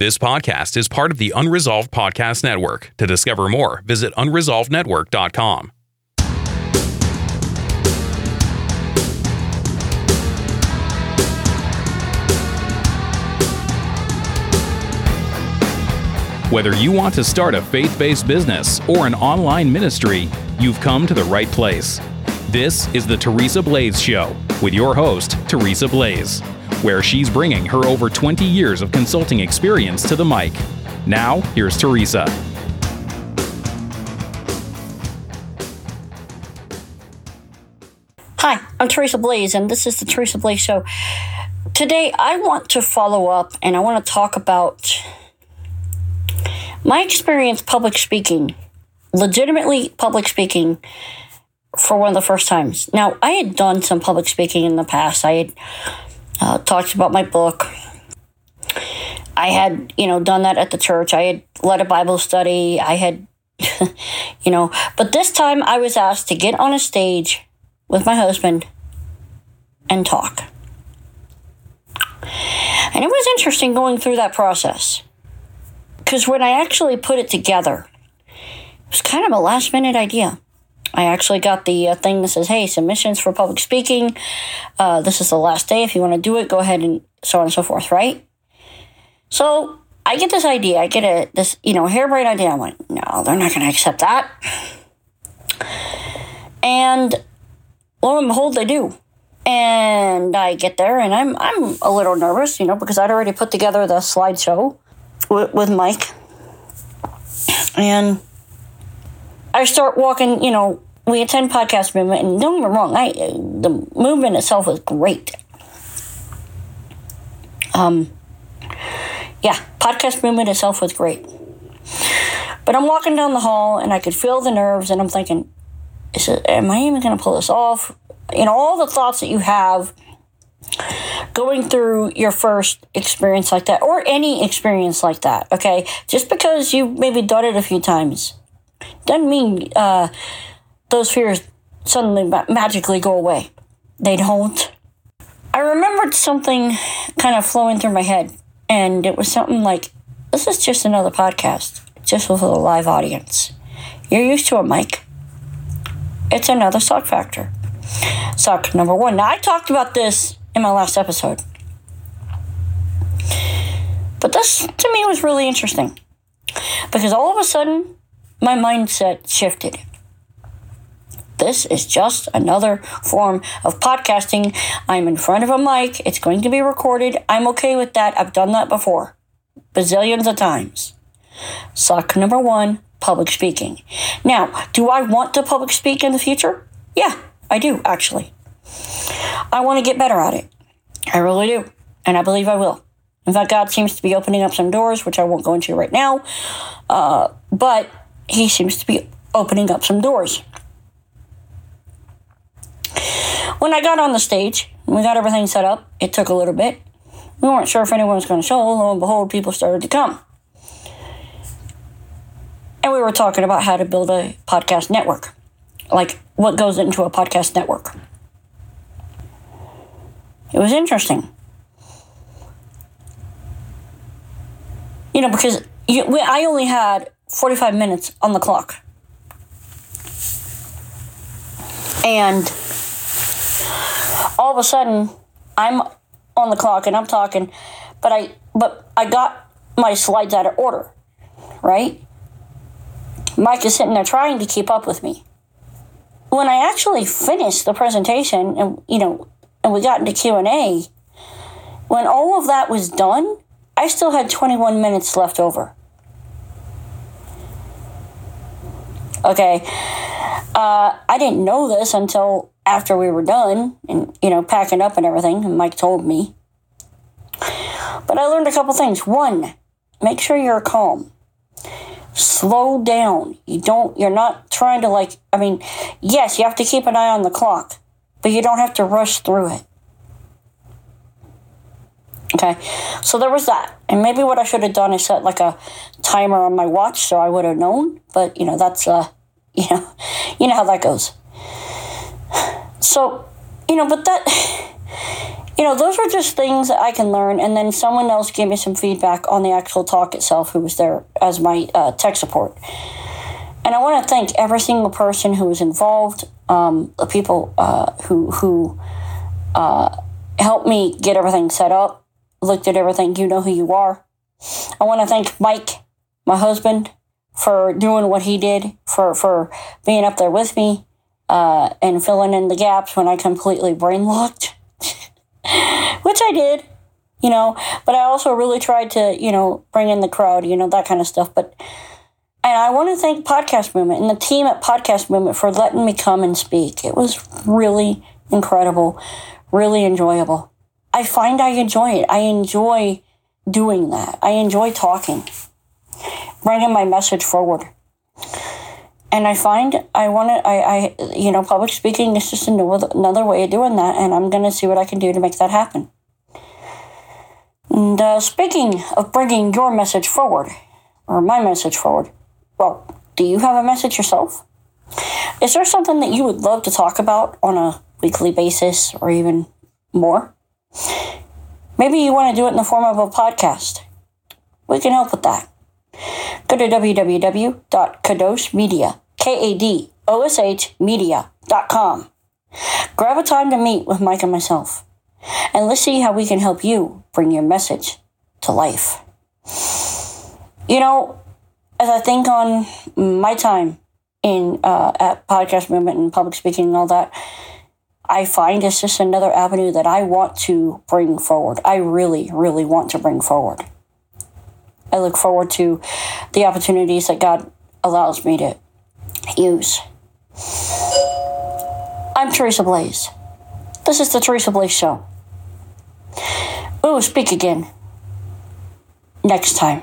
This podcast is part of the Unresolved Podcast Network. To discover more, visit unresolvednetwork.com. Whether you want to start a faith based business or an online ministry, you've come to the right place. This is the Teresa Blaes Show with your host, Teresa Blaes, where she's bringing her over 20 years of consulting experience to the mic. Now, here's Teresa. Hi, I'm Teresa Blaes, and this is the Teresa Blaes Show. Today, I want to follow up and I want to talk about my experience public speaking, legitimately public speaking for one of the first times. Now, I had done some public speaking in the past. I had uh, talked about my book. I had, you know, done that at the church. I had led a Bible study. I had, you know, but this time I was asked to get on a stage with my husband and talk. And it was interesting going through that process. Because when I actually put it together, it was kind of a last minute idea. I actually got the uh, thing that says, hey, submissions for public speaking. Uh, this is the last day. If you want to do it, go ahead and so on and so forth, right? So I get this idea. I get a this, you know, harebrained idea. I'm like, no, they're not going to accept that. And lo and behold, they do. And I get there and I'm I'm a little nervous, you know, because I'd already put together the slideshow with, with Mike. And I start walking, you know, we attend podcast movement, and don't get me wrong, I the movement itself was great. Um, yeah, podcast movement itself was great. But I'm walking down the hall, and I could feel the nerves, and I'm thinking, is it, am I even going to pull this off? You know, all the thoughts that you have going through your first experience like that, or any experience like that. Okay, just because you maybe done it a few times doesn't mean uh, those fears suddenly ma- magically go away. They don't. I remembered something kind of flowing through my head, and it was something like, "This is just another podcast, just with a live audience. You're used to a mic. It's another suck factor. Suck number one. Now I talked about this in my last episode, but this to me was really interesting because all of a sudden my mindset shifted. This is just another form of podcasting. I'm in front of a mic. It's going to be recorded. I'm okay with that. I've done that before, bazillions of times. Suck number one public speaking. Now, do I want to public speak in the future? Yeah, I do, actually. I want to get better at it. I really do. And I believe I will. In fact, God seems to be opening up some doors, which I won't go into right now. Uh, but he seems to be opening up some doors. When I got on the stage, we got everything set up, it took a little bit. We weren't sure if anyone was going to show. Lo and behold, people started to come. And we were talking about how to build a podcast network. Like what goes into a podcast network. It was interesting. You know, because you, we, I only had 45 minutes on the clock. And all of a sudden, I'm on the clock and I'm talking, but I but I got my slides out of order, right? Mike is sitting there trying to keep up with me. When I actually finished the presentation and you know, and we got into Q&A, when all of that was done, I still had 21 minutes left over. Okay. Uh, I didn't know this until after we were done and, you know, packing up and everything. And Mike told me. But I learned a couple things. One, make sure you're calm. Slow down. You don't, you're not trying to like, I mean, yes, you have to keep an eye on the clock, but you don't have to rush through it. Okay, so there was that. And maybe what I should have done is set like a timer on my watch so I would have known. But, you know, that's, uh, you know, you know how that goes. So, you know, but that, you know, those are just things that I can learn. And then someone else gave me some feedback on the actual talk itself, who was there as my uh, tech support. And I want to thank every single person who was involved, um, the people uh, who who uh, helped me get everything set up, looked at everything. You know who you are. I want to thank Mike, my husband, for doing what he did, for for being up there with me, uh, and filling in the gaps when I completely brain locked, which I did, you know. But I also really tried to, you know, bring in the crowd, you know, that kind of stuff. But and I want to thank Podcast Movement and the team at Podcast Movement for letting me come and speak. It was really incredible, really enjoyable. I find I enjoy it. I enjoy doing that. I enjoy talking, bringing my message forward. And I find I want to, I, I, you know, public speaking is just another way of doing that. And I'm going to see what I can do to make that happen. And uh, speaking of bringing your message forward, or my message forward, well, do you have a message yourself? Is there something that you would love to talk about on a weekly basis or even more? Maybe you want to do it in the form of a podcast. We can help with that. Go to www.kadoshmedia, K-A-D-O-S-H media.com. Grab a time to meet with Mike and myself, and let's see how we can help you bring your message to life. You know, as I think on my time in uh, at podcast movement and public speaking and all that, I find it's just another avenue that I want to bring forward. I really, really want to bring forward. I look forward to the opportunities that God allows me to use. I'm Teresa Blaes. This is the Teresa Blaes Show. Ooh, speak again. Next time.